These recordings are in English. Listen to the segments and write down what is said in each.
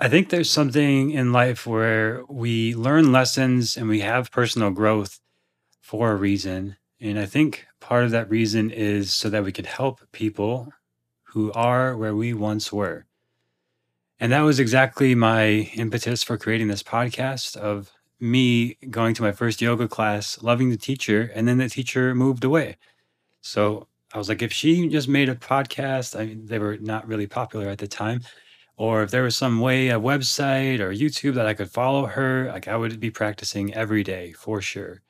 I think there's something in life where we learn lessons and we have personal growth for a reason. And I think part of that reason is so that we could help people who are where we once were. And that was exactly my impetus for creating this podcast of me going to my first yoga class, loving the teacher, and then the teacher moved away. So I was like, if she just made a podcast, I mean, they were not really popular at the time, or if there was some way, a website or YouTube that I could follow her, like I would be practicing every day for sure.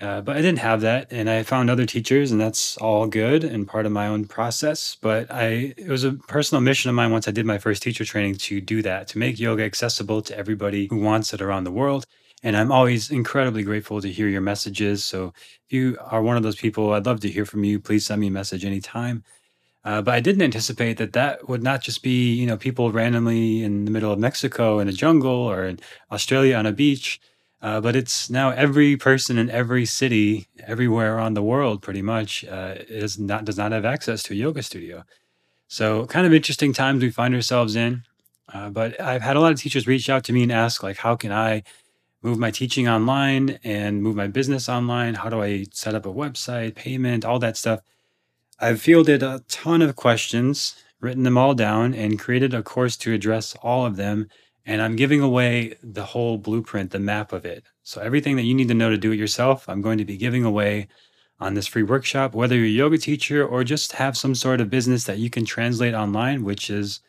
Uh, but I didn't have that, and I found other teachers, and that's all good and part of my own process. But I, it was a personal mission of mine once I did my first teacher training to do that, to make yoga accessible to everybody who wants it around the world. And I'm always incredibly grateful to hear your messages. So if you are one of those people, I'd love to hear from you. Please send me a message anytime. Uh, but I didn't anticipate that that would not just be, you know, people randomly in the middle of Mexico in a jungle or in Australia on a beach uh, but it's now every person in every city, everywhere around the world, pretty much, uh, is not does not have access to a yoga studio. So, kind of interesting times we find ourselves in. Uh, but I've had a lot of teachers reach out to me and ask, like, how can I move my teaching online and move my business online? How do I set up a website, payment, all that stuff? I've fielded a ton of questions, written them all down, and created a course to address all of them and I'm giving away the whole blueprint, the map of it. So everything that you need to know to do it yourself, I'm going to be giving away on this free workshop, whether you're a yoga teacher or just have some sort of business that you can translate online, which is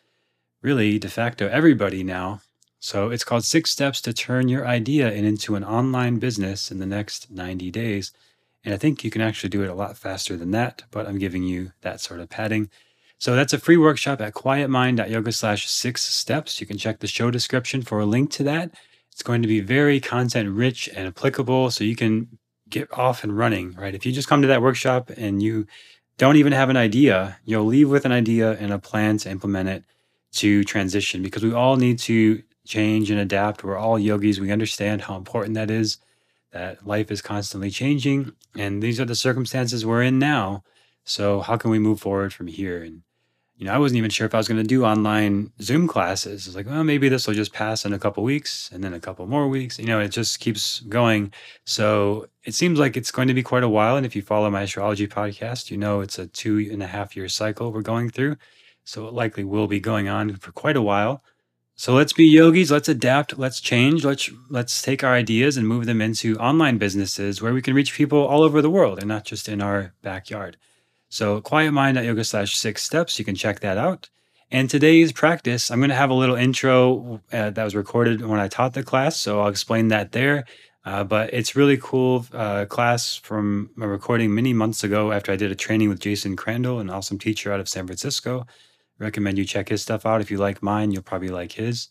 really de facto everybody now. So it's called Six Steps to Turn Your Idea into an Online Business in the Next 90 Days. And I think you can actually do it a lot faster than that, but I'm giving you that sort of padding. So that's a free workshop at quietmind.yoga slash six steps. You can check the show description for a link to that. It's going to be very content rich and applicable so you can get off and running, right? If you just come to that workshop and you don't even have an idea, you'll leave with an idea and a plan to implement it to transition because we all need to change and adapt. We're all yogis. We understand how important that is, that life is constantly changing. And these are the circumstances we're in now. So, how can we move forward from here? And you know, I wasn't even sure if I was going to do online Zoom classes. It's like, well, maybe this will just pass in a couple weeks and then a couple more weeks. You know, it just keeps going. So it seems like it's going to be quite a while. And if you follow my astrology podcast, you know it's a two and a half year cycle we're going through. So it likely will be going on for quite a while. So let's be yogis, let's adapt, let's change, let's let's take our ideas and move them into online businesses where we can reach people all over the world and not just in our backyard. So quietmind.yoga slash six steps, you can check that out. And today's practice, I'm going to have a little intro uh, that was recorded when I taught the class. So I'll explain that there. Uh, but it's really cool uh, class from a recording many months ago after I did a training with Jason Crandell, an awesome teacher out of San Francisco. Recommend you check his stuff out. If you like mine, you'll probably like his.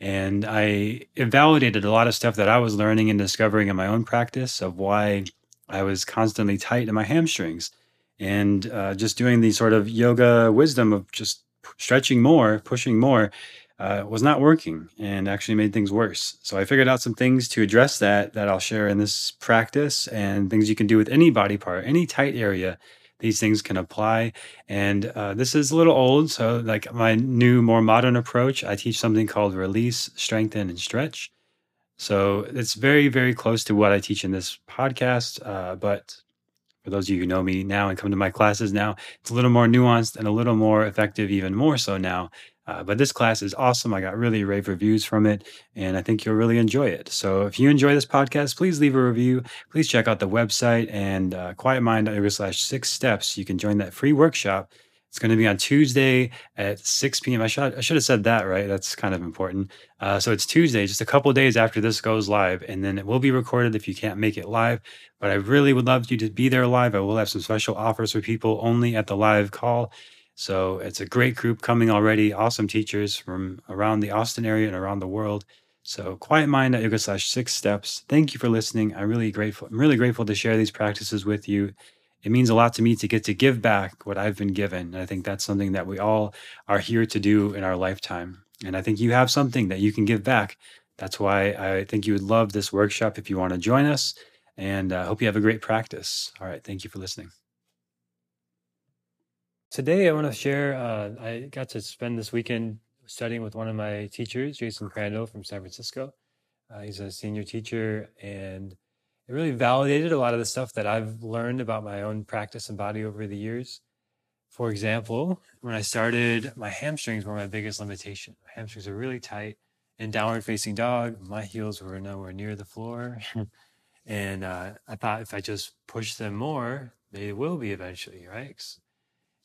And I validated a lot of stuff that I was learning and discovering in my own practice of why I was constantly tight in my hamstrings and uh, just doing the sort of yoga wisdom of just stretching more, pushing more, uh, was not working and actually made things worse. So I figured out some things to address that that I'll share in this practice and things you can do with any body part, any tight area. These things can apply. And uh, this is a little old. So, like my new, more modern approach, I teach something called release, strengthen, and stretch. So, it's very, very close to what I teach in this podcast. Uh, but for those of you who know me now and come to my classes now, it's a little more nuanced and a little more effective, even more so now. Uh, but this class is awesome. I got really rave reviews from it, and I think you'll really enjoy it. So if you enjoy this podcast, please leave a review. Please check out the website and uh, quietmind.yoga slash six steps. You can join that free workshop it's going to be on Tuesday at 6 p.m. I should I should have said that right. That's kind of important. Uh, so it's Tuesday, just a couple days after this goes live, and then it will be recorded if you can't make it live. But I really would love you to be there live. I will have some special offers for people only at the live call. So it's a great group coming already. Awesome teachers from around the Austin area and around the world. So quiet mind yoga slash six steps. Thank you for listening. I'm really grateful. I'm really grateful to share these practices with you it means a lot to me to get to give back what I've been given. And I think that's something that we all are here to do in our lifetime. And I think you have something that you can give back. That's why I think you would love this workshop if you want to join us. And I uh, hope you have a great practice. All right. Thank you for listening. Today, I want to share. Uh, I got to spend this weekend studying with one of my teachers, Jason Crandell from San Francisco. Uh, he's a senior teacher, and it really validated a lot of the stuff that I've learned about my own practice and body over the years. For example, when I started, my hamstrings were my biggest limitation. My hamstrings are really tight. In downward facing dog, my heels were nowhere near the floor. and uh, I thought if I just push them more, they will be eventually, right?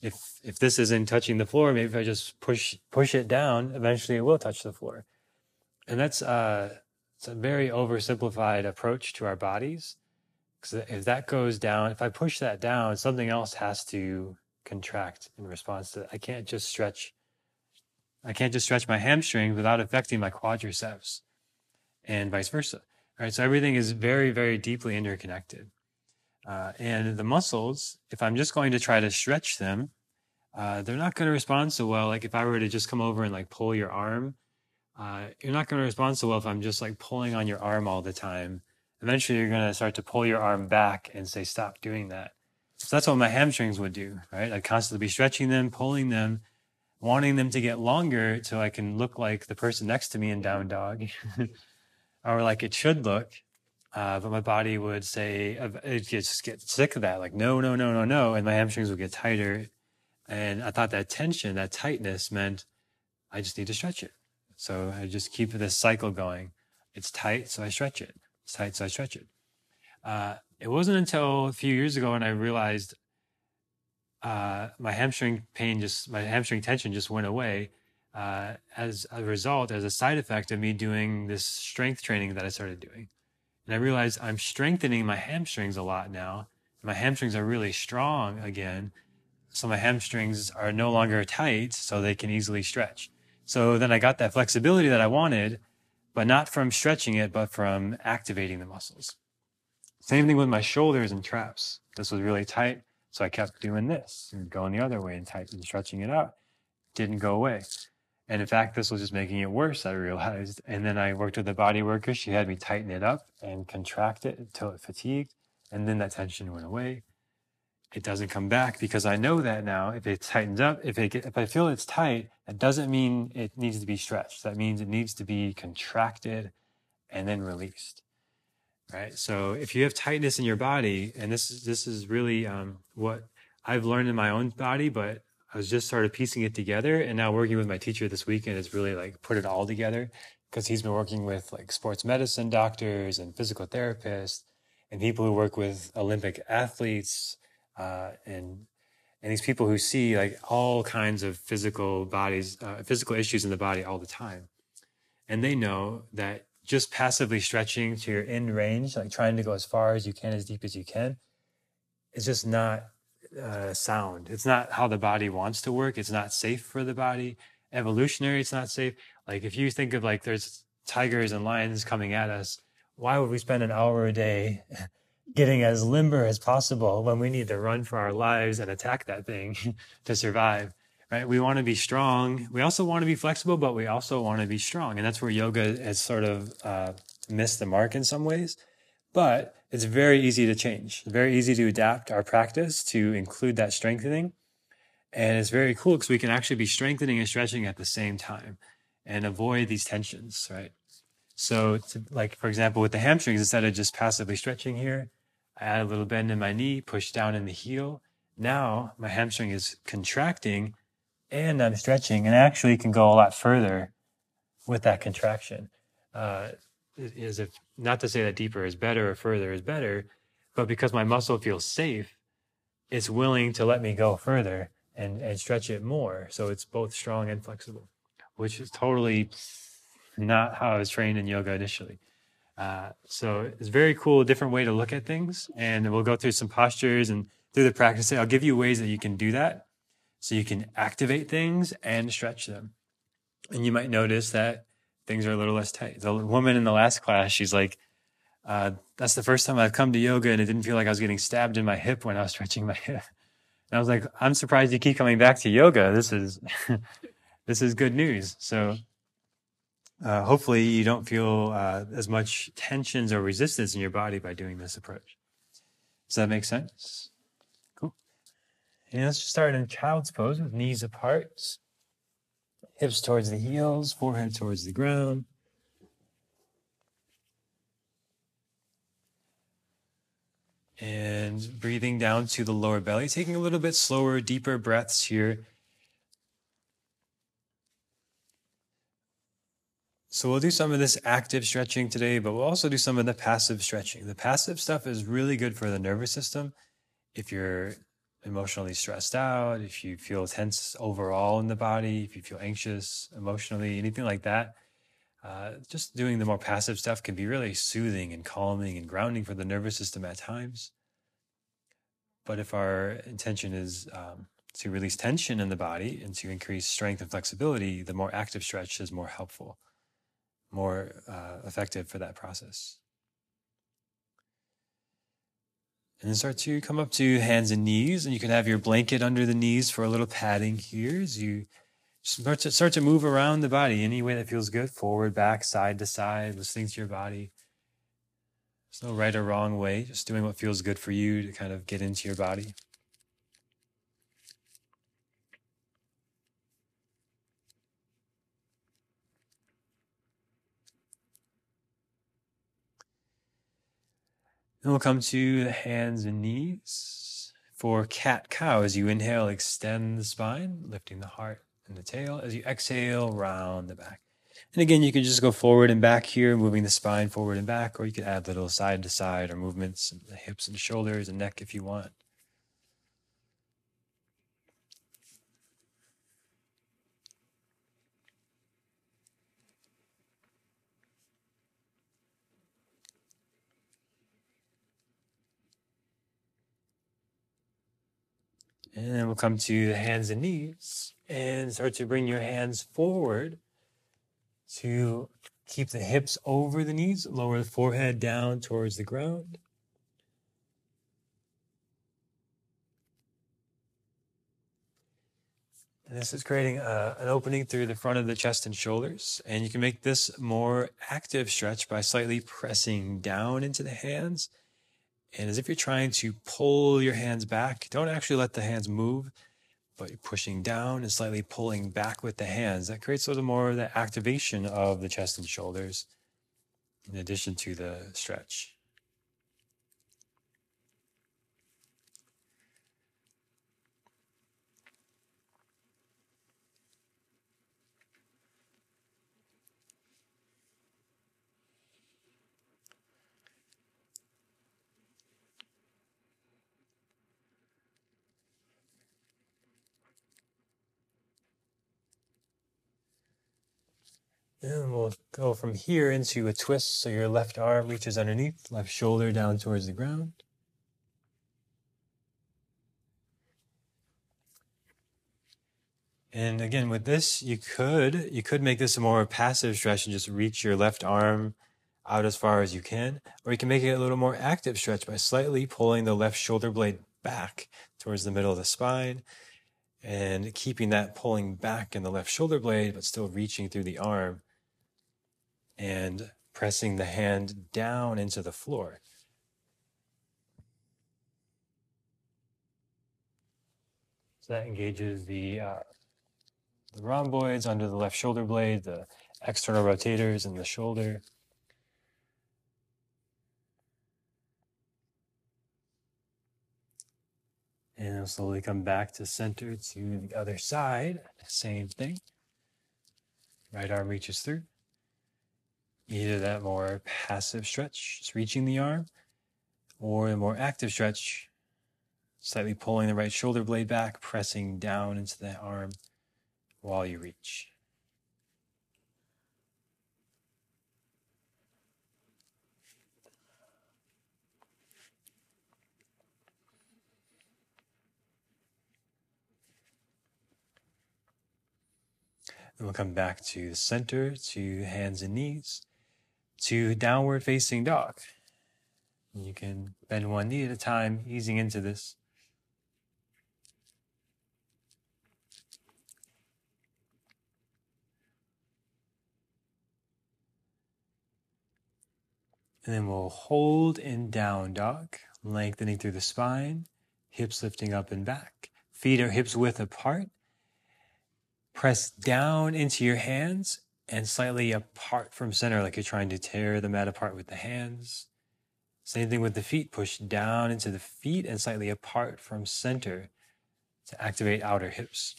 If if this isn't touching the floor, maybe if I just push push it down, eventually it will touch the floor. And that's uh, it's a very oversimplified approach to our bodies. Because if that goes down, if I push that down, something else has to contract in response to it. I can't just stretch. I can't just stretch my hamstring without affecting my quadriceps, and vice versa. All right, so everything is very, very deeply interconnected. Uh, and the muscles, if I'm just going to try to stretch them, uh, they're not going to respond so well. Like if I were to just come over and like pull your arm, uh, you're not going to respond so well if I'm just like pulling on your arm all the time. Eventually, you're going to start to pull your arm back and say, stop doing that. So that's what my hamstrings would do, right? I'd constantly be stretching them, pulling them, wanting them to get longer so I can look like the person next to me in down dog or like it should look. Uh, but my body would say, it just get sick of that. Like, no, no, no, no, no. And my hamstrings would get tighter. And I thought that tension, that tightness meant I just need to stretch it. So I just keep this cycle going. It's tight, so I stretch it. It's tight, so I stretch it. Uh, it wasn't until a few years ago when I realized uh, my hamstring pain just, my hamstring tension just went away uh, as a result, as a side effect of me doing this strength training that I started doing. And I realized I'm strengthening my hamstrings a lot now. My hamstrings are really strong again. So my hamstrings are no longer tight, so they can easily stretch. So then I got that flexibility that I wanted, but not from stretching it, but from activating the muscles. Same thing with my shoulders and traps. This was really tight. So I kept doing this and going the other way and tight and stretching it out. Didn't go away. And in fact, this was just making it worse, I realized. And then I worked with a body worker. She had me tighten it up and contract it until it fatigued. And then that tension went away it doesn't come back because I know that now if it tightens up, if it if I feel it's tight, that doesn't mean it needs to be stretched. That means it needs to be contracted and then released. Right. So if you have tightness in your body, and this is this is really um, what I've learned in my own body, but I was just started piecing it together, and now working with my teacher this weekend has really like put it all together because he's been working with like sports medicine doctors and physical therapists and people who work with Olympic athletes uh, and and these people who see like all kinds of physical bodies, uh, physical issues in the body all the time, and they know that just passively stretching to your end range, like trying to go as far as you can, as deep as you can, is just not uh, sound. It's not how the body wants to work. It's not safe for the body. Evolutionary, it's not safe. Like if you think of like there's tigers and lions coming at us, why would we spend an hour a day getting as limber as possible when we need to run for our lives and attack that thing to survive right we want to be strong we also want to be flexible but we also want to be strong and that's where yoga has sort of uh, missed the mark in some ways but it's very easy to change very easy to adapt our practice to include that strengthening and it's very cool because we can actually be strengthening and stretching at the same time and avoid these tensions right so to, like for example with the hamstrings instead of just passively stretching here I add a little bend in my knee, push down in the heel. Now my hamstring is contracting and I'm stretching and actually can go a lot further with that contraction. Uh, is if not to say that deeper is better or further is better, but because my muscle feels safe, it's willing to let me go further and, and stretch it more. So it's both strong and flexible, which is totally not how I was trained in yoga initially. Uh, so it's very cool, different way to look at things. And we'll go through some postures and through the practice. I'll give you ways that you can do that. So you can activate things and stretch them. And you might notice that things are a little less tight. The woman in the last class, she's like, uh, that's the first time I've come to yoga and it didn't feel like I was getting stabbed in my hip when I was stretching my hip. And I was like, I'm surprised you keep coming back to yoga. This is, this is good news. So uh, hopefully you don't feel uh, as much tensions or resistance in your body by doing this approach. Does that make sense? Cool. And let's just start in child's pose with knees apart, hips towards the heels, forehead towards the ground. And breathing down to the lower belly, taking a little bit slower, deeper breaths here. So we'll do some of this active stretching today, but we'll also do some of the passive stretching. The passive stuff is really good for the nervous system. If you're emotionally stressed out, if you feel tense overall in the body, if you feel anxious emotionally, anything like that, uh, just doing the more passive stuff can be really soothing and calming and grounding for the nervous system at times. But if our intention is um, to release tension in the body and to increase strength and flexibility, the more active stretch is more helpful, more uh, effective for that process. And then start to come up to hands and knees, and you can have your blanket under the knees for a little padding here as you start to start to move around the body any way that feels good, forward, back, side to side, listening to your body. There's no right or wrong way, just doing what feels good for you to kind of get into your body. Then we'll come to the hands and knees. For cat cow, as you inhale, extend the spine, lifting the heart and the tail. As you exhale, round the back. And again, you can just go forward and back here, moving the spine forward and back, or you could add little side to side or movements in the hips and shoulders and neck if you want. And then we'll come to the hands and knees and start to bring your hands forward to keep the hips over the knees, lower the forehead down towards the ground. And this is creating a, an opening through the front of the chest and shoulders. And you can make this more active stretch by slightly pressing down into the hands and as if you're trying to pull your hands back, don't actually let the hands move, but you're pushing down and slightly pulling back with the hands. That creates a little more of the activation of the chest and shoulders in addition to the stretch. And we'll go from here into a twist. So your left arm reaches underneath, left shoulder down towards the ground. And again, with this, you could you could make this a more passive stretch and just reach your left arm out as far as you can, or you can make it a little more active stretch by slightly pulling the left shoulder blade back towards the middle of the spine and keeping that pulling back in the left shoulder blade, but still reaching through the arm and pressing the hand down into the floor. So that engages the, uh, the rhomboids under the left shoulder blade, the external rotators in the shoulder. And then slowly come back to center to the other side. Same thing. Right arm reaches through. Either that more passive stretch, just reaching the arm, or a more active stretch, slightly pulling the right shoulder blade back, pressing down into the arm while you reach. And we'll come back to the center, to hands and knees to downward facing dog. You can bend one knee at a time, easing into this. And then we'll hold in down dog, lengthening through the spine, hips lifting up and back. Feet are hips width apart. Press down into your hands and slightly apart from center, like you're trying to tear the mat apart with the hands. Same thing with the feet. Push down into the feet and slightly apart from center to activate outer hips.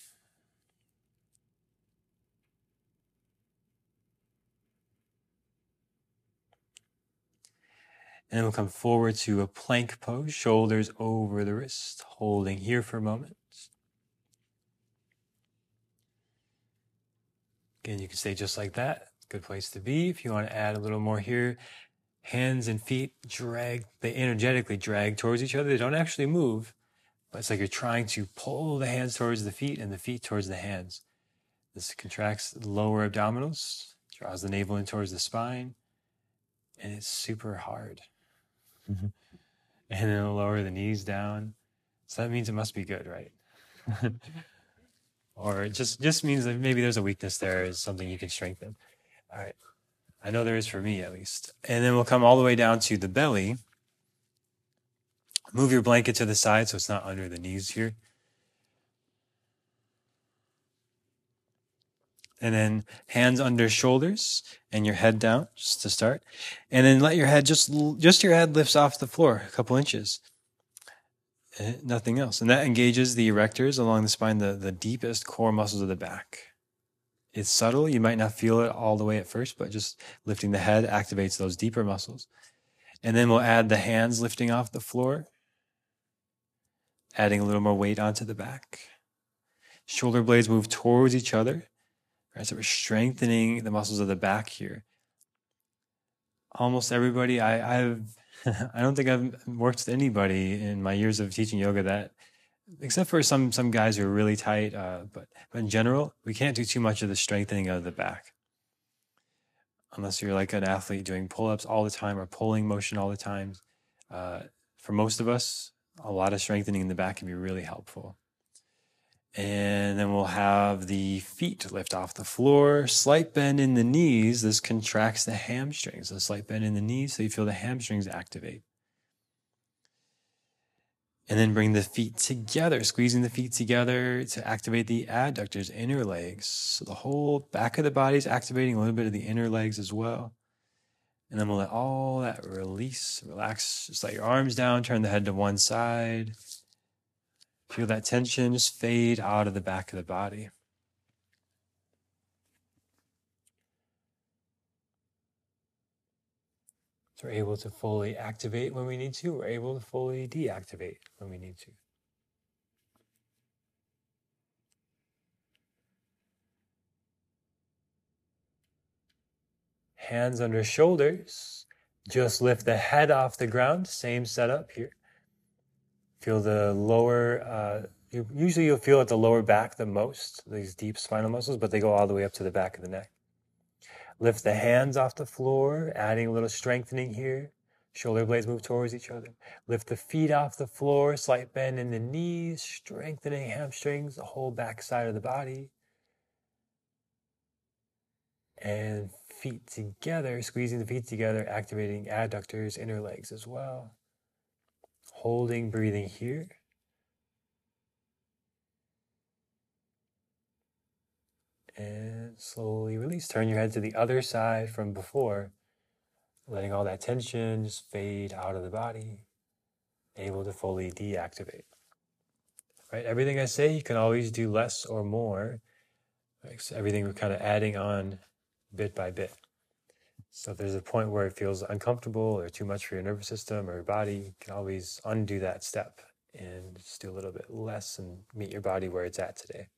And then we'll come forward to a plank pose, shoulders over the wrist, holding here for a moment. Again, you can stay just like that. Good place to be. If you want to add a little more here, hands and feet drag, they energetically drag towards each other. They don't actually move, but it's like you're trying to pull the hands towards the feet and the feet towards the hands. This contracts the lower abdominals, draws the navel in towards the spine, and it's super hard. Mm-hmm. And then lower the knees down. So that means it must be good, right? or it just just means that maybe there's a weakness there is something you can strengthen. All right. I know there is for me at least. And then we'll come all the way down to the belly. Move your blanket to the side so it's not under the knees here. and then hands under shoulders and your head down just to start and then let your head just just your head lifts off the floor a couple inches Eh, nothing else. And that engages the erectors along the spine the, the deepest core muscles of the back. It's subtle. You might not feel it all the way at first but just lifting the head activates those deeper muscles. And then we'll add the hands lifting off the floor adding a little more weight onto the back. Shoulder blades move towards each other Right, so we're strengthening the muscles of the back here. Almost everybody, I, I've, I don't think I've worked with anybody in my years of teaching yoga that, except for some some guys who are really tight. Uh, but but in general, we can't do too much of the strengthening of the back, unless you're like an athlete doing pull-ups all the time or pulling motion all the time. Uh, for most of us, a lot of strengthening in the back can be really helpful. And then we'll have the feet lift off the floor, slight bend in the knees. This contracts the hamstrings. A slight bend in the knees so you feel the hamstrings activate. And then bring the feet together, squeezing the feet together to activate the adductors, inner legs. So the whole back of the body is activating a little bit of the inner legs as well. And then we'll let all that release, relax. Just let your arms down, turn the head to one side. Feel that tension just fade out of the back of the body. So we're able to fully activate when we need to, we're able to fully deactivate when we need to. Hands under shoulders. Just lift the head off the ground. Same setup here. Feel the lower, uh, usually you'll feel at the lower back the most, these deep spinal muscles, but they go all the way up to the back of the neck. Lift the hands off the floor, adding a little strengthening here. Shoulder blades move towards each other. Lift the feet off the floor, slight bend in the knees, strengthening hamstrings, the whole back side of the body. And feet together, squeezing the feet together, activating adductors, inner legs as well holding breathing here. And slowly release. Turn your head to the other side from before, letting all that tension just fade out of the body, able to fully deactivate. Right? Everything I say, you can always do less or more. Right? So everything we're kind of adding on bit by bit. So if there's a point where it feels uncomfortable or too much for your nervous system or your body, you can always undo that step and just do a little bit less and meet your body where it's at today.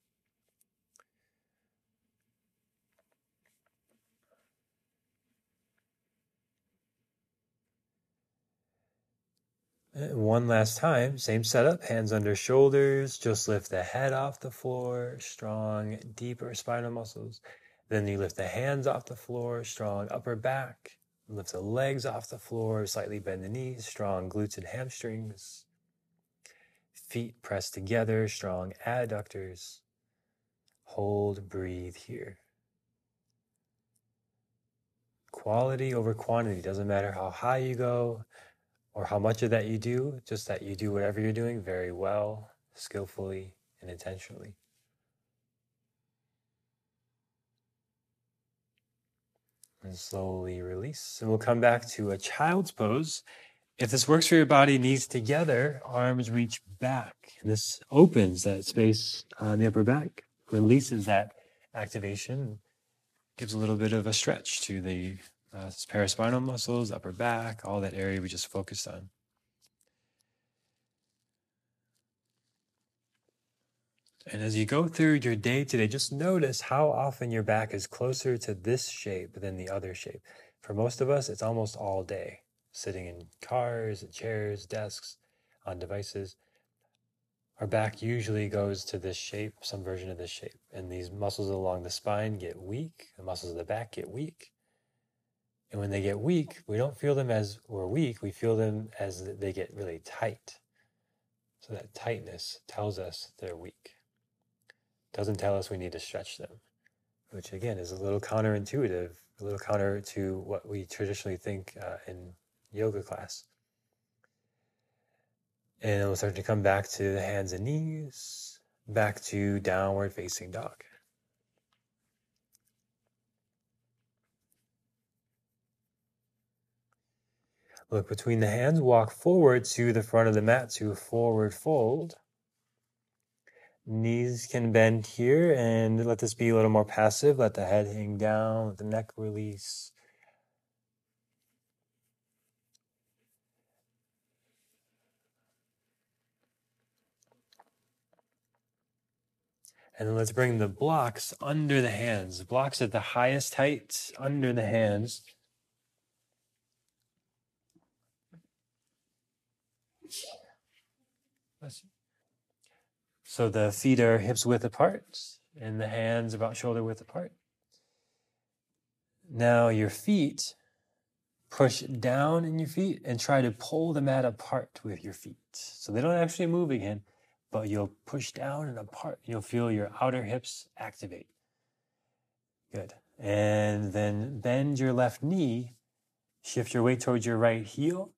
One last time, same setup, hands under shoulders, just lift the head off the floor, strong, deeper spinal muscles. Then you lift the hands off the floor, strong upper back. Lift the legs off the floor, slightly bend the knees, strong glutes and hamstrings. Feet pressed together, strong adductors. Hold, breathe here. Quality over quantity. Doesn't matter how high you go or how much of that you do, just that you do whatever you're doing very well, skillfully, and intentionally. And slowly release. And we'll come back to a child's pose. If this works for your body, knees together, arms reach back. And this opens that space on the upper back, releases that activation, gives a little bit of a stretch to the uh, paraspinal muscles, upper back, all that area we just focused on. And as you go through your day today, just notice how often your back is closer to this shape than the other shape. For most of us, it's almost all day, sitting in cars, chairs, desks, on devices. Our back usually goes to this shape, some version of this shape. And these muscles along the spine get weak, the muscles of the back get weak. And when they get weak, we don't feel them as we're weak, we feel them as they get really tight. So that tightness tells us they're weak doesn't tell us we need to stretch them, which again is a little counterintuitive, a little counter to what we traditionally think uh, in yoga class. And we'll start to come back to the hands and knees, back to downward facing dog. Look between the hands, walk forward to the front of the mat to forward fold. Knees can bend here and let this be a little more passive. Let the head hang down, let the neck release. And then let's bring the blocks under the hands. Blocks at the highest height under the hands. So the feet are hips width apart and the hands about shoulder width apart. Now your feet push down in your feet and try to pull the mat apart with your feet. So they don't actually move again, but you'll push down and apart. You'll feel your outer hips activate. Good. And then bend your left knee, shift your weight towards your right heel,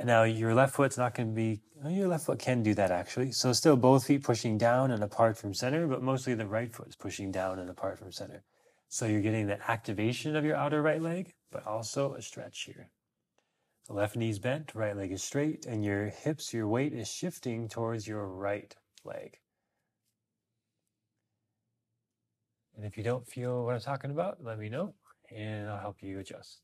and now your left foot's not going to be, oh, your left foot can do that actually. So still both feet pushing down and apart from center, but mostly the right foot is pushing down and apart from center. So you're getting the activation of your outer right leg, but also a stretch here. The left knee's bent, right leg is straight, and your hips, your weight is shifting towards your right leg. And if you don't feel what I'm talking about, let me know and I'll help you adjust.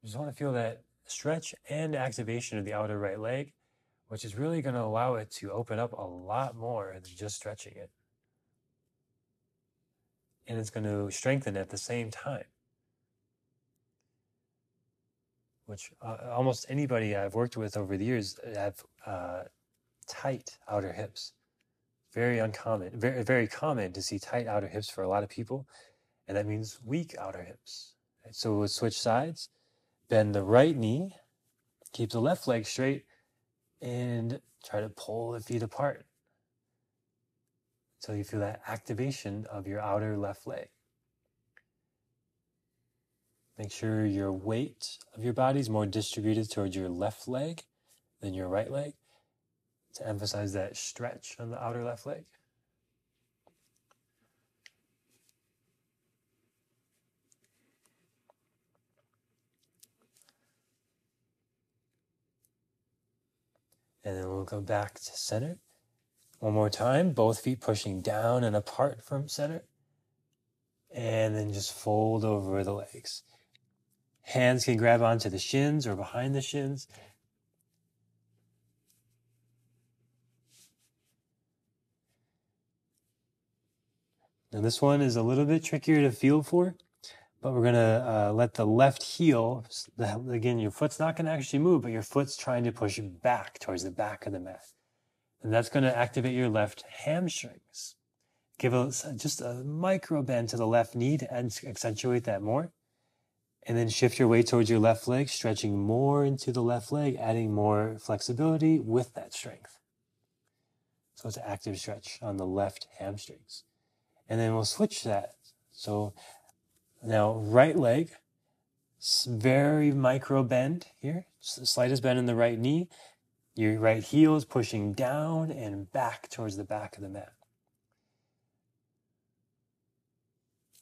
You just want to feel that stretch and activation of the outer right leg, which is really going to allow it to open up a lot more than just stretching it. And it's going to strengthen at the same time. Which uh, almost anybody I've worked with over the years have uh, tight outer hips. Very uncommon, very, very common to see tight outer hips for a lot of people. And that means weak outer hips. So we'll switch sides Bend the right knee, keep the left leg straight, and try to pull the feet apart until you feel that activation of your outer left leg. Make sure your weight of your body is more distributed towards your left leg than your right leg to emphasize that stretch on the outer left leg. And then we'll go back to center. One more time, both feet pushing down and apart from center. And then just fold over the legs. Hands can grab onto the shins or behind the shins. Now, this one is a little bit trickier to feel for but we're going to uh, let the left heel, again, your foot's not going to actually move, but your foot's trying to push back towards the back of the mat. And that's going to activate your left hamstrings. Give a, just a micro bend to the left knee to accentuate that more. And then shift your weight towards your left leg, stretching more into the left leg, adding more flexibility with that strength. So it's an active stretch on the left hamstrings. And then we'll switch that. So now, right leg, very micro bend here, just the slightest bend in the right knee. Your right heel is pushing down and back towards the back of the mat.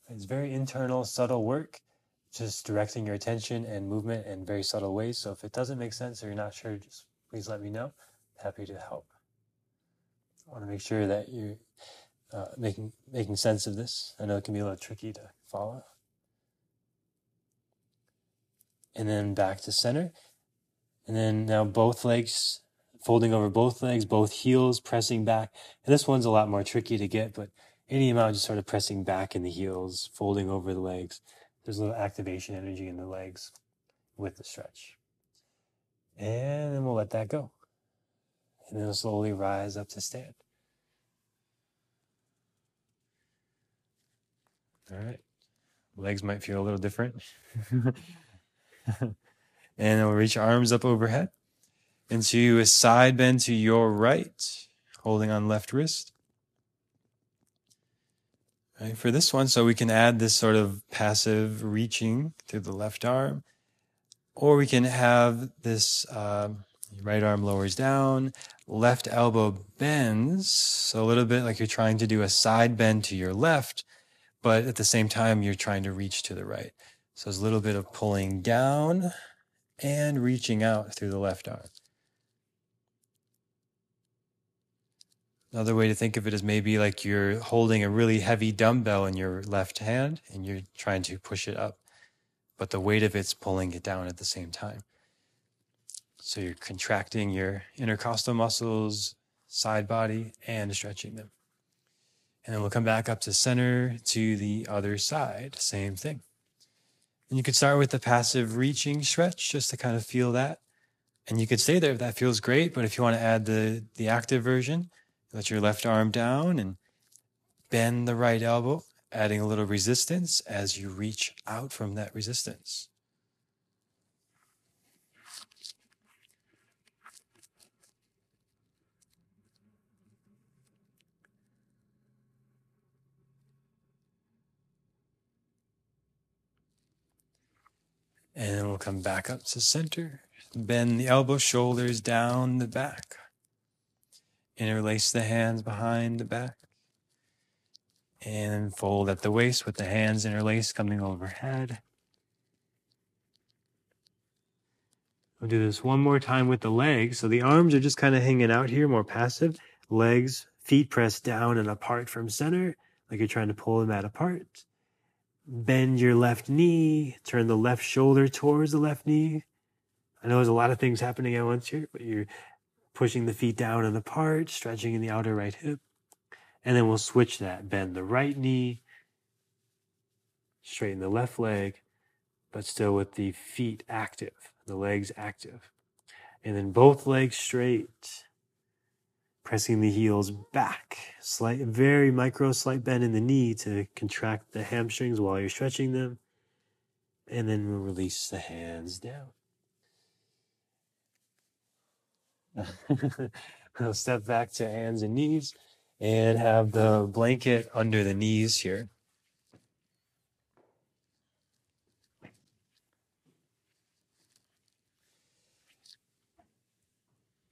It's very internal, subtle work, just directing your attention and movement in very subtle ways. So if it doesn't make sense or you're not sure, just please let me know. Happy to help. I want to make sure that you're uh, making making sense of this. I know it can be a little tricky to follow. And then back to center. And then now both legs folding over both legs, both heels pressing back. And this one's a lot more tricky to get, but any amount just sort of pressing back in the heels, folding over the legs. There's a little activation energy in the legs with the stretch. And then we'll let that go. And then slowly rise up to stand. All right. Legs might feel a little different. and we'll reach arms up overhead into a side bend to your right, holding on left wrist. Right, for this one, so we can add this sort of passive reaching through the left arm, or we can have this um, right arm lowers down, left elbow bends, so a little bit like you're trying to do a side bend to your left, but at the same time, you're trying to reach to the right. So it's a little bit of pulling down and reaching out through the left arm. Another way to think of it is maybe like you're holding a really heavy dumbbell in your left hand and you're trying to push it up, but the weight of it's pulling it down at the same time. So you're contracting your intercostal muscles, side body, and stretching them. And then we'll come back up to center to the other side. Same thing. And you could start with the passive reaching stretch just to kind of feel that. And you could stay there if that feels great. But if you want to add the, the active version, let your left arm down and bend the right elbow, adding a little resistance as you reach out from that resistance. And then we'll come back up to center. Bend the elbow, shoulders down the back. Interlace the hands behind the back. And fold at the waist with the hands interlaced coming overhead. We'll do this one more time with the legs. So the arms are just kind of hanging out here, more passive. Legs, feet pressed down and apart from center, like you're trying to pull them at apart. Bend your left knee, turn the left shoulder towards the left knee. I know there's a lot of things happening at once here, but you're pushing the feet down and apart, stretching in the outer right hip. And then we'll switch that. Bend the right knee, straighten the left leg, but still with the feet active, the legs active. And then both legs straight, pressing the heels back. Slight, very micro slight bend in the knee to contract the hamstrings while you're stretching them. And then we'll release the hands down. we'll step back to hands and knees and have the blanket under the knees here.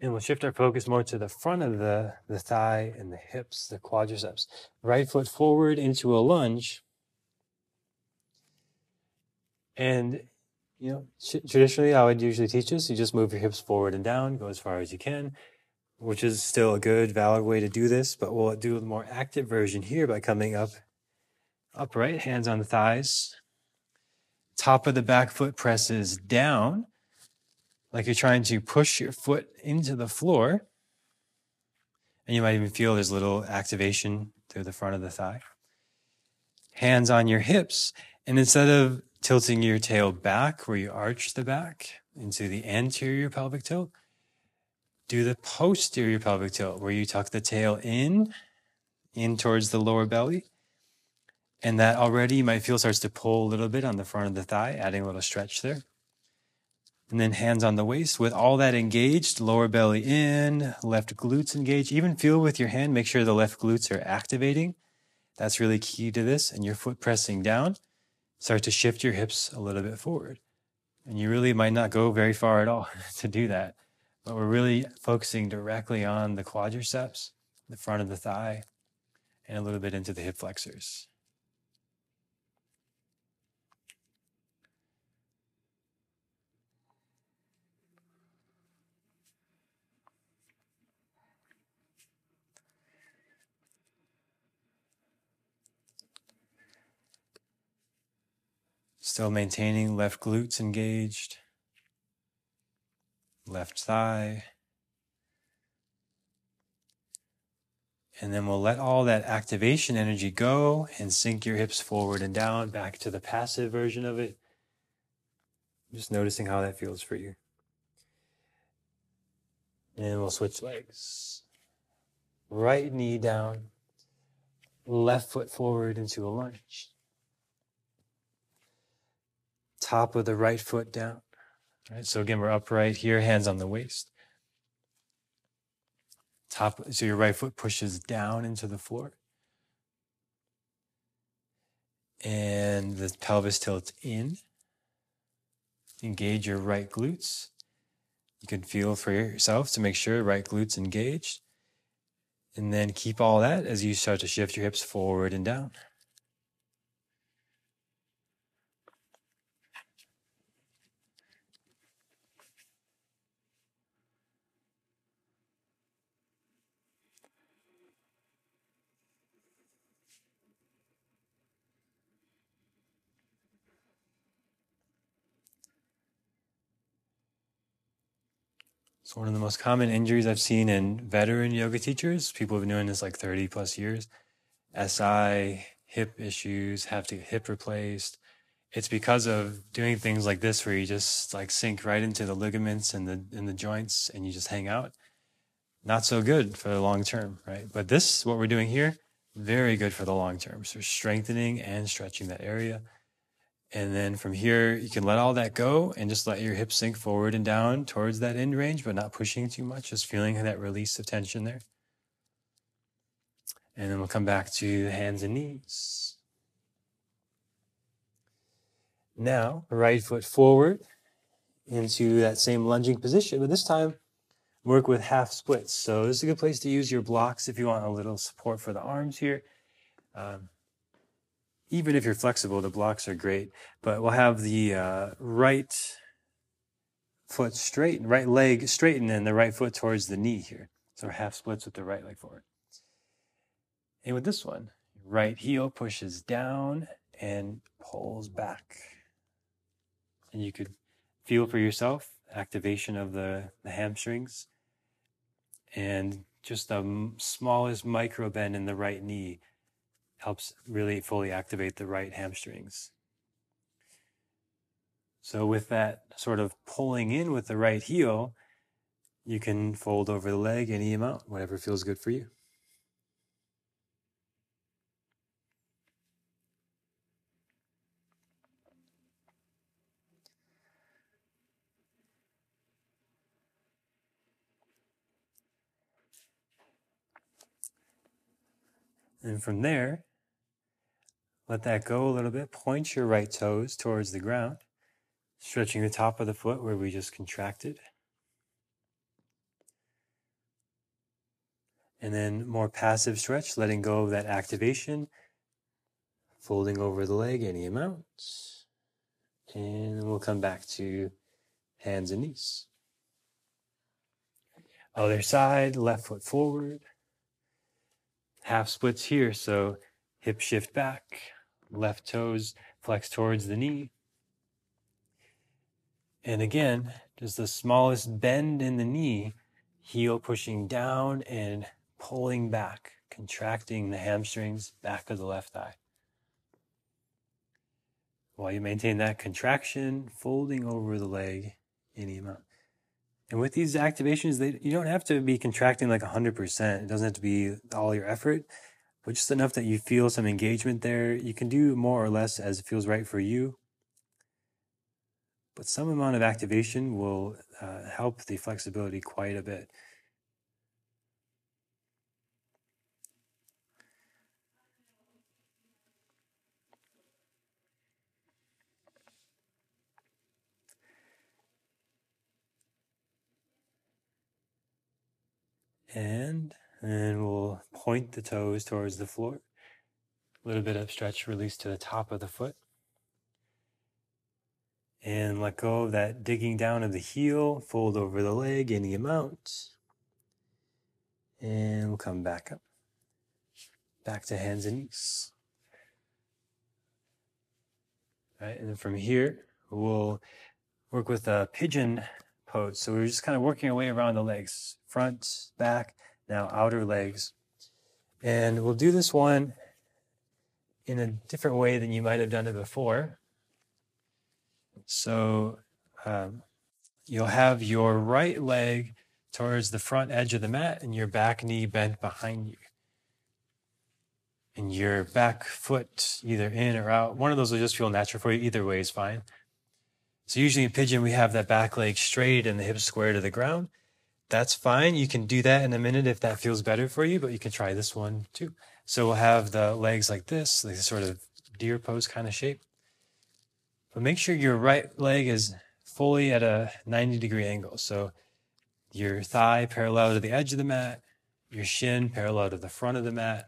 And we'll shift our focus more to the front of the, the thigh and the hips, the quadriceps. Right foot forward into a lunge. And you know, traditionally, I would usually teach this. You just move your hips forward and down, go as far as you can, which is still a good, valid way to do this. But we'll do a more active version here by coming up upright, hands on the thighs. Top of the back foot presses down, like you're trying to push your foot into the floor. And you might even feel there's a little activation through the front of the thigh. Hands on your hips. And instead of tilting your tail back where you arch the back into the anterior pelvic tilt. Do the posterior pelvic tilt where you tuck the tail in, in towards the lower belly. And that already you might feel starts to pull a little bit on the front of the thigh, adding a little stretch there. And then hands on the waist with all that engaged, lower belly in, left glutes engaged. Even feel with your hand, make sure the left glutes are activating. That's really key to this. And your foot pressing down start to shift your hips a little bit forward. And you really might not go very far at all to do that. But we're really focusing directly on the quadriceps, the front of the thigh, and a little bit into the hip flexors. Still maintaining left glutes engaged, left thigh. And then we'll let all that activation energy go and sink your hips forward and down back to the passive version of it. Just noticing how that feels for you. And we'll switch legs. Right knee down, left foot forward into a lunge. Top of the right foot down. All right, so again, we're upright here, hands on the waist. Top, so your right foot pushes down into the floor. And the pelvis tilts in. Engage your right glutes. You can feel for yourself to make sure right glutes engaged. And then keep all that as you start to shift your hips forward and down. One of the most common injuries I've seen in veteran yoga teachers, people who've been doing this like 30 plus years. SI, hip issues, have to get hip replaced. It's because of doing things like this where you just like sink right into the ligaments and the in the joints and you just hang out. Not so good for the long term, right? But this, what we're doing here, very good for the long term. So strengthening and stretching that area. And then from here, you can let all that go and just let your hips sink forward and down towards that end range, but not pushing too much, just feeling that release of tension there. And then we'll come back to hands and knees. Now, right foot forward into that same lunging position, but this time work with half splits. So this is a good place to use your blocks if you want a little support for the arms here. Um, even if you're flexible, the blocks are great. But we'll have the uh, right foot straight, right leg straighten, and the right foot towards the knee here. So half splits with the right leg forward. And with this one, right heel pushes down and pulls back. And you could feel for yourself activation of the, the hamstrings and just the smallest micro bend in the right knee helps really fully activate the right hamstrings. So with that sort of pulling in with the right heel, you can fold over the leg any amount, whatever feels good for you. And from there, let that go a little bit. Point your right toes towards the ground, stretching the top of the foot where we just contracted. And then more passive stretch, letting go of that activation, folding over the leg any amount. And we'll come back to hands and knees. Other side, left foot forward half splits here. So hip shift back, left toes flex towards the knee. And again, just the smallest bend in the knee, heel pushing down and pulling back, contracting the hamstrings, back of the left thigh. While you maintain that contraction, folding over the leg any amount. And with these activations, they, you don't have to be contracting like 100%. It doesn't have to be all your effort, but just enough that you feel some engagement there. You can do more or less as it feels right for you. But some amount of activation will uh, help the flexibility quite a bit. And then we'll point the toes towards the floor. A little bit of stretch release to the top of the foot. And let go of that digging down of the heel, fold over the leg any amount. And we'll come back up. Back to hands and knees. right? And then from here, we'll work with a pigeon pose. So we're just kind of working our way around the legs, front, back, now outer legs. And we'll do this one in a different way than you might have done it before. So um, you'll have your right leg towards the front edge of the mat and your back knee bent behind you. And your back foot either in or out. One of those will just feel natural for you. Either way is fine. So usually in pigeon, we have that back leg straight and the hips square to the ground. That's fine. You can do that in a minute if that feels better for you, but you can try this one too. So we'll have the legs like this, like sort of deer pose kind of shape. But make sure your right leg is fully at a 90 degree angle. So your thigh parallel to the edge of the mat, your shin parallel to the front of the mat,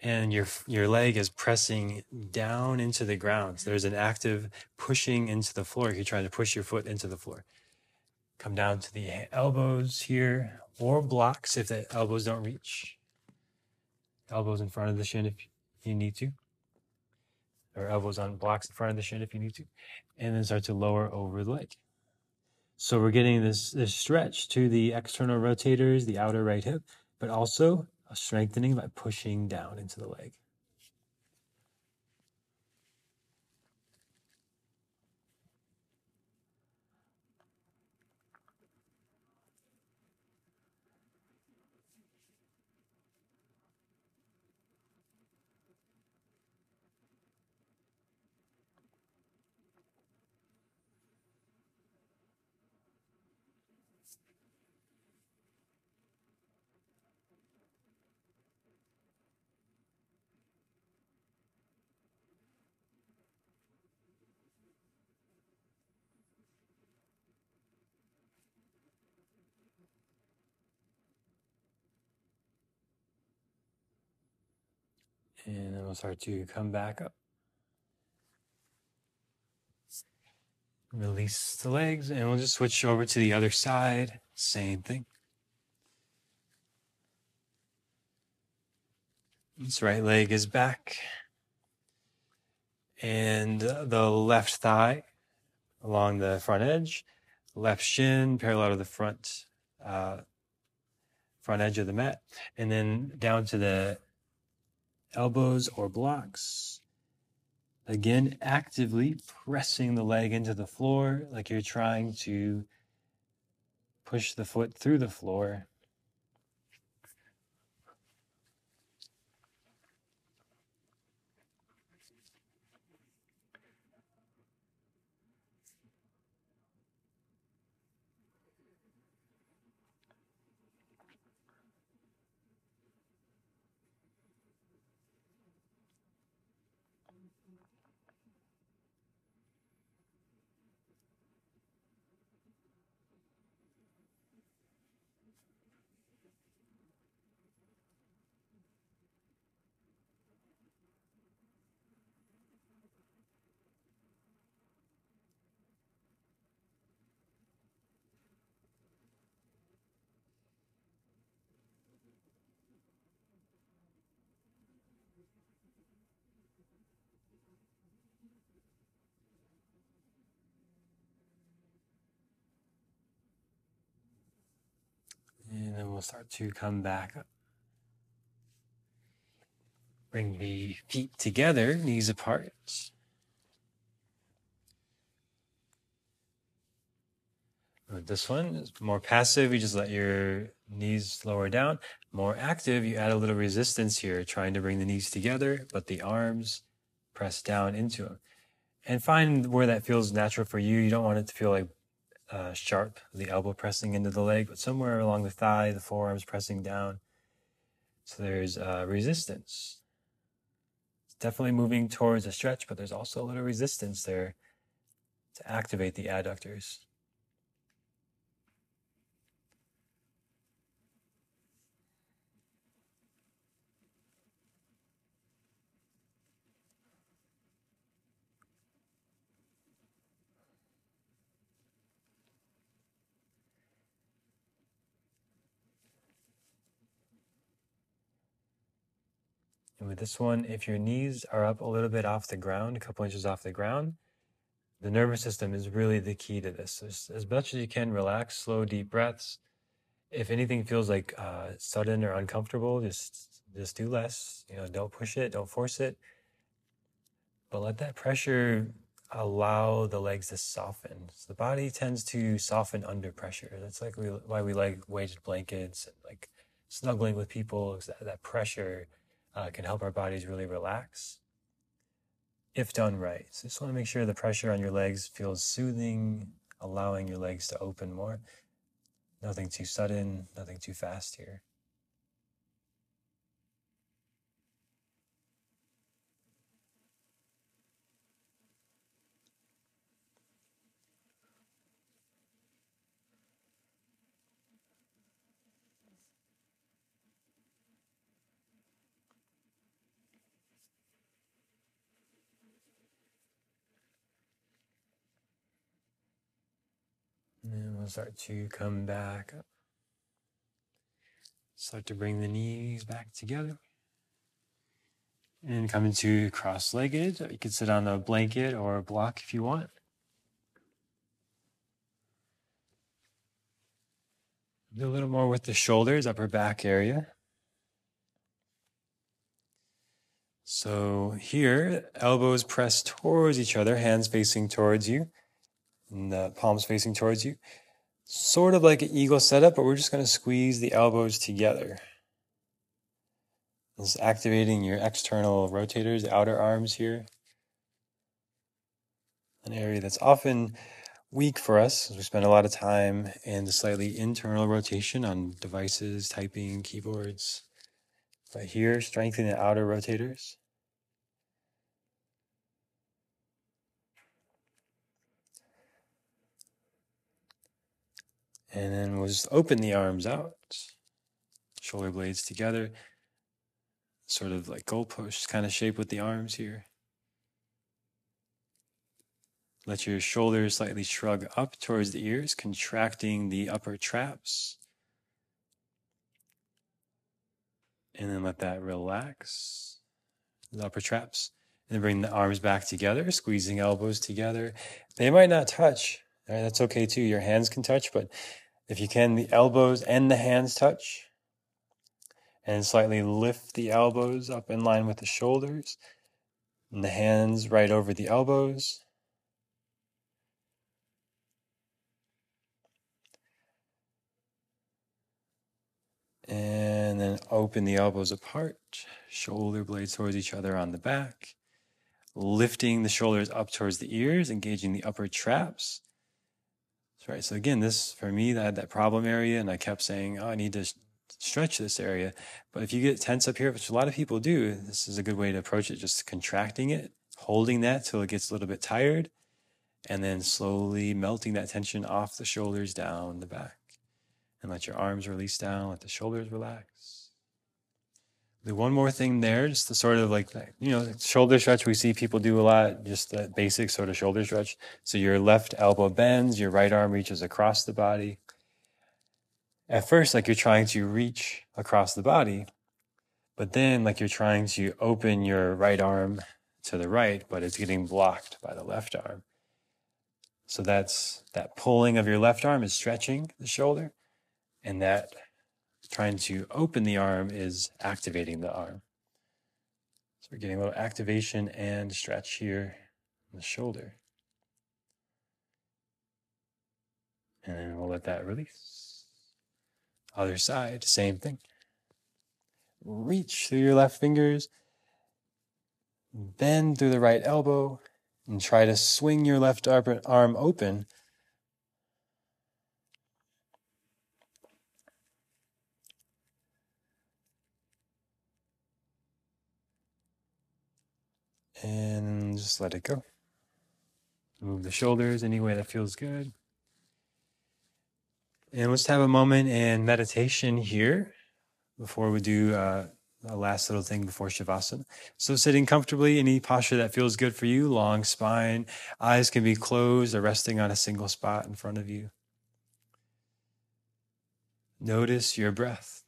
and your your leg is pressing down into the ground. So there's an active pushing into the floor. You're trying to push your foot into the floor. Come down to the elbows here, or blocks if the elbows don't reach. Elbows in front of the shin if you need to, or elbows on blocks in front of the shin if you need to, and then start to lower over the leg. So we're getting this this stretch to the external rotators, the outer right hip, but also strengthening by pushing down into the leg. And then we'll start to come back up. Release the legs, and we'll just switch over to the other side. Same thing. This right leg is back. And the left thigh along the front edge, left shin parallel to the front uh, front edge of the mat, and then down to the elbows or blocks. Again, actively pressing the leg into the floor like you're trying to push the foot through the floor. We'll start to come back up. Bring the feet together, knees apart. This one is more passive, you just let your knees lower down. More active, you add a little resistance here, trying to bring the knees together, but the arms press down into them. And find where that feels natural for you. You don't want it to feel like uh, sharp, the elbow pressing into the leg, but somewhere along the thigh, the forearms pressing down. So there's uh, resistance. It's definitely moving towards a stretch, but there's also a little resistance there to activate the adductors. And with this one, if your knees are up a little bit off the ground, a couple inches off the ground, the nervous system is really the key to this. As, as much as you can, relax, slow, deep breaths. If anything feels like uh, sudden or uncomfortable, just just do less. You know, don't push it, don't force it, but let that pressure allow the legs to soften. So the body tends to soften under pressure. That's like we, why we like weighted blankets and like snuggling with people. That, that pressure uh, can help our bodies really relax if done right. So just want to make sure the pressure on your legs feels soothing, allowing your legs to open more. Nothing too sudden, nothing too fast here. And start to come back up. Start to bring the knees back together. And come into cross legged. You can sit on a blanket or a block if you want. Do a little more with the shoulders, upper back area. So here, elbows pressed towards each other, hands facing towards you and the palms facing towards you. Sort of like an eagle setup, but we're just going to squeeze the elbows together. This is activating your external rotators, outer arms here. An area that's often weak for us as we spend a lot of time in the slightly internal rotation on devices, typing, keyboards. But here, strengthening the outer rotators. And then we'll just open the arms out, shoulder blades together, sort of like goalpost kind of shape with the arms here. Let your shoulders slightly shrug up towards the ears, contracting the upper traps. And then let that relax, the upper traps. And then bring the arms back together, squeezing elbows together. They might not touch, That's okay too. Your hands can touch, but if you can, the elbows and the hands touch. And slightly lift the elbows up in line with the shoulders. And the hands right over the elbows. And then open the elbows apart, shoulder blades towards each other on the back. Lifting the shoulders up towards the ears, engaging the upper traps right? So again, this for me, I had that problem area, and I kept saying, "Oh, I need to stretch this area." But if you get tense up here, which a lot of people do, this is a good way to approach it. Just contracting it, holding that till it gets a little bit tired, and then slowly melting that tension off the shoulders down the back, and let your arms release down. Let the shoulders relax. The one more thing there, just the sort of like, you know, shoulder stretch we see people do a lot, just that basic sort of shoulder stretch. So your left elbow bends, your right arm reaches across the body. At first, like you're trying to reach across the body, but then like you're trying to open your right arm to the right, but it's getting blocked by the left arm. So that's that pulling of your left arm is stretching the shoulder, and that trying to open the arm is activating the arm. So we're getting a little activation and stretch here in the shoulder. And then we'll let that release. Other side, same thing. Reach through your left fingers, bend through the right elbow, and try to swing your left arm open and just let it go. Move the shoulders any way that feels good. And let's have a moment in meditation here before we do uh, a last little thing before Shavasana. So, sitting comfortably, any posture that feels good for you, long spine, eyes can be closed or resting on a single spot in front of you. Notice your breath.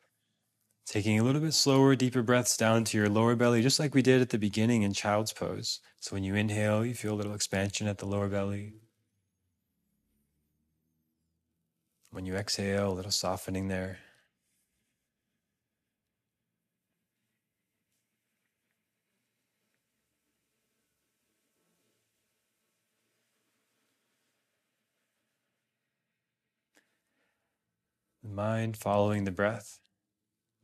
Taking a little bit slower, deeper breaths down to your lower belly, just like we did at the beginning in child's pose. So when you inhale, you feel a little expansion at the lower belly. When you exhale, a little softening there. The mind following the breath.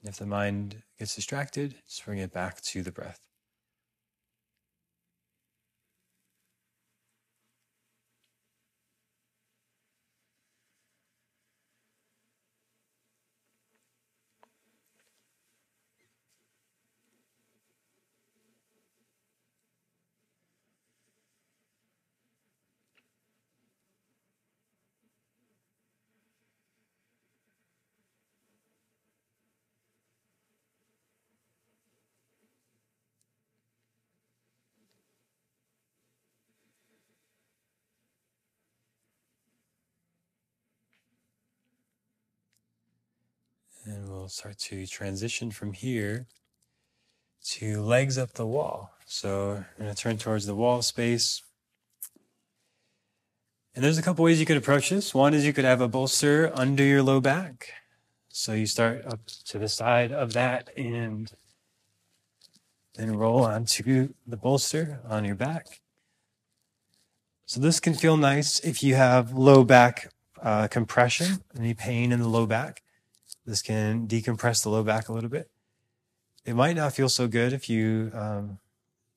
If the mind gets distracted, just bring it back to the breath. And we'll start to transition from here to legs up the wall. So I'm going to turn towards the wall space. And there's a couple ways you could approach this. One is you could have a bolster under your low back. So you start up to the side of that and then roll onto the bolster on your back. So this can feel nice if you have low back uh, compression, any pain in the low back. This can decompress the low back a little bit. It might not feel so good if you um,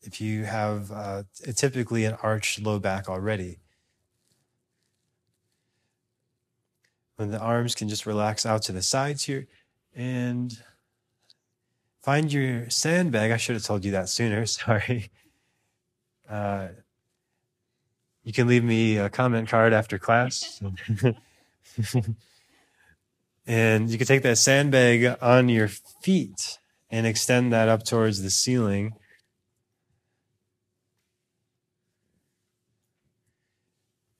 if you have uh, typically an arched low back already. When the arms can just relax out to the sides here and find your sandbag. I should have told you that sooner. Sorry. Uh, you can leave me a comment card after class. And you can take that sandbag on your feet and extend that up towards the ceiling.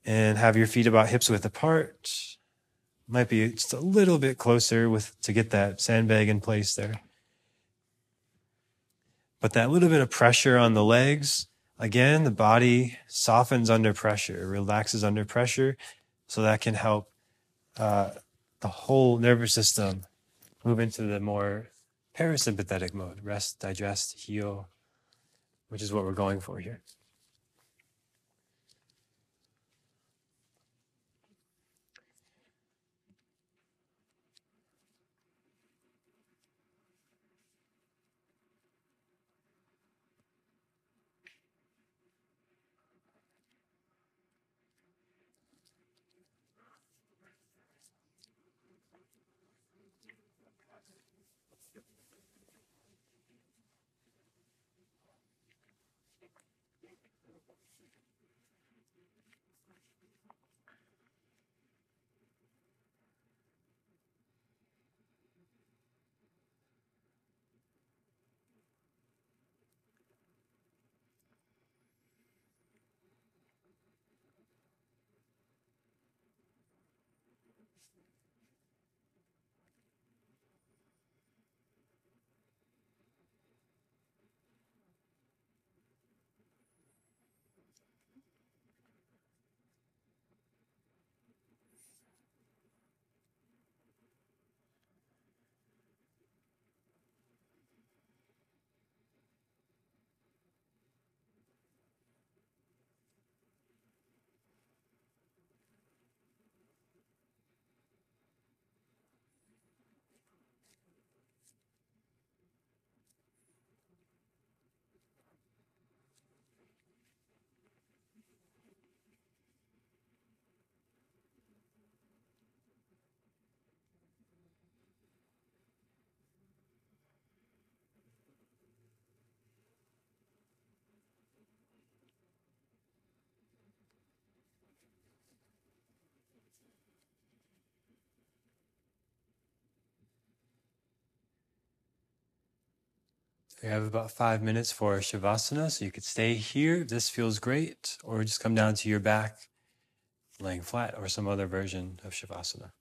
And have your feet about hips width apart. Might be just a little bit closer with to get that sandbag in place there. But that little bit of pressure on the legs, again, the body softens under pressure, relaxes under pressure. So that can help uh, the whole nervous system move into the more parasympathetic mode rest, digest, heal, which is what we're going for here. We have about five minutes for Shavasana, so you could stay here this feels great, or just come down to your back, laying flat, or some other version of Shavasana.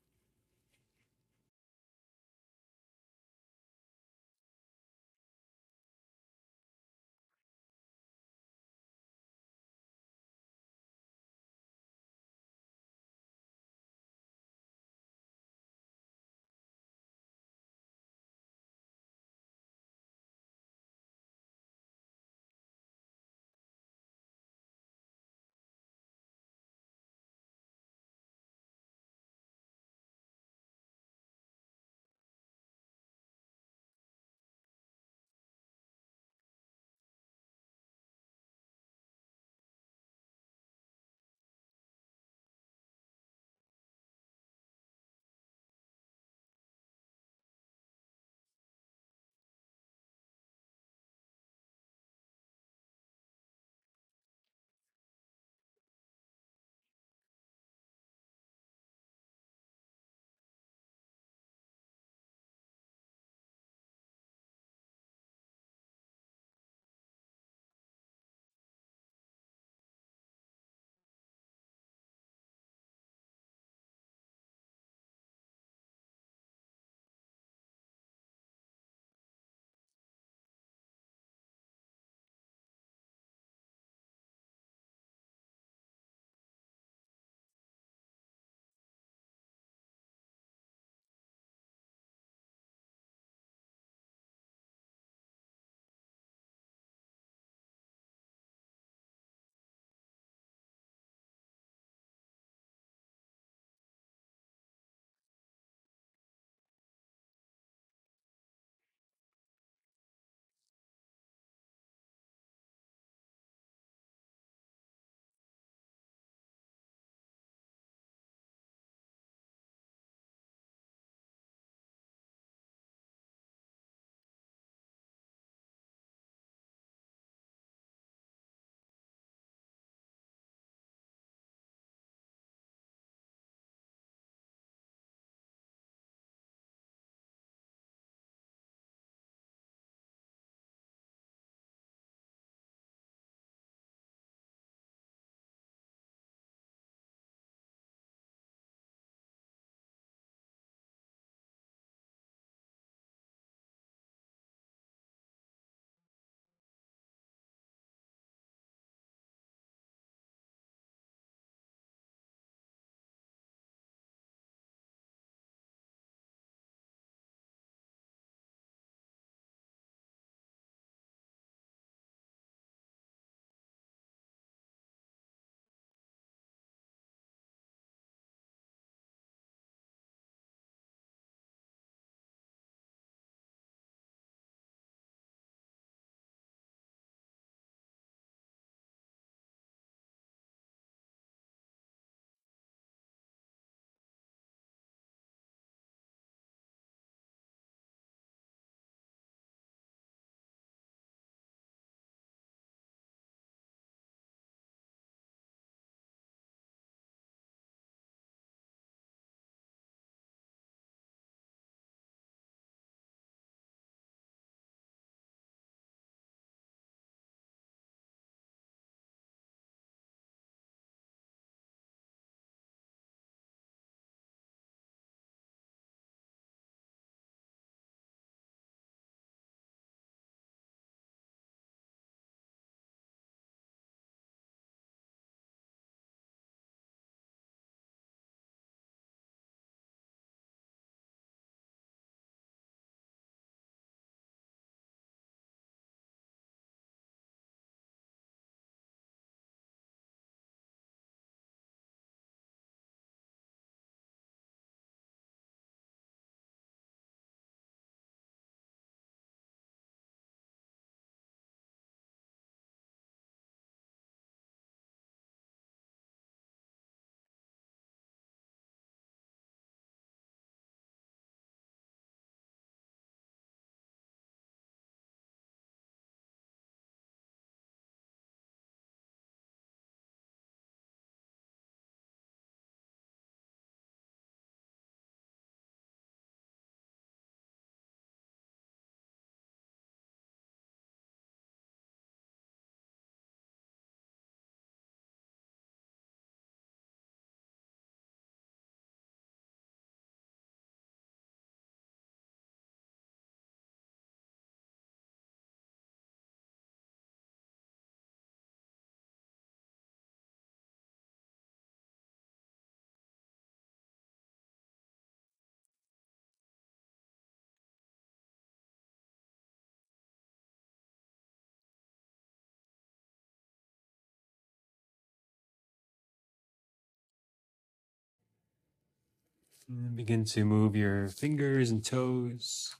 And begin to move your fingers and toes.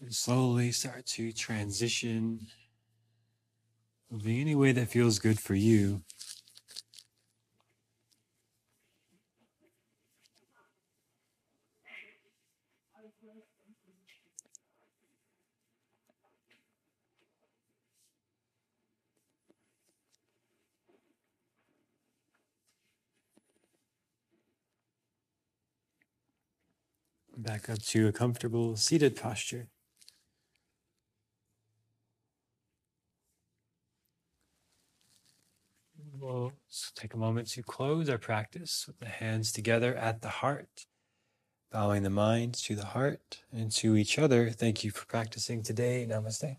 And slowly start to transition, moving any way that feels good for you. Back up to a comfortable seated posture. We'll take a moment to close our practice with the hands together at the heart, bowing the mind to the heart and to each other. Thank you for practicing today. Namaste.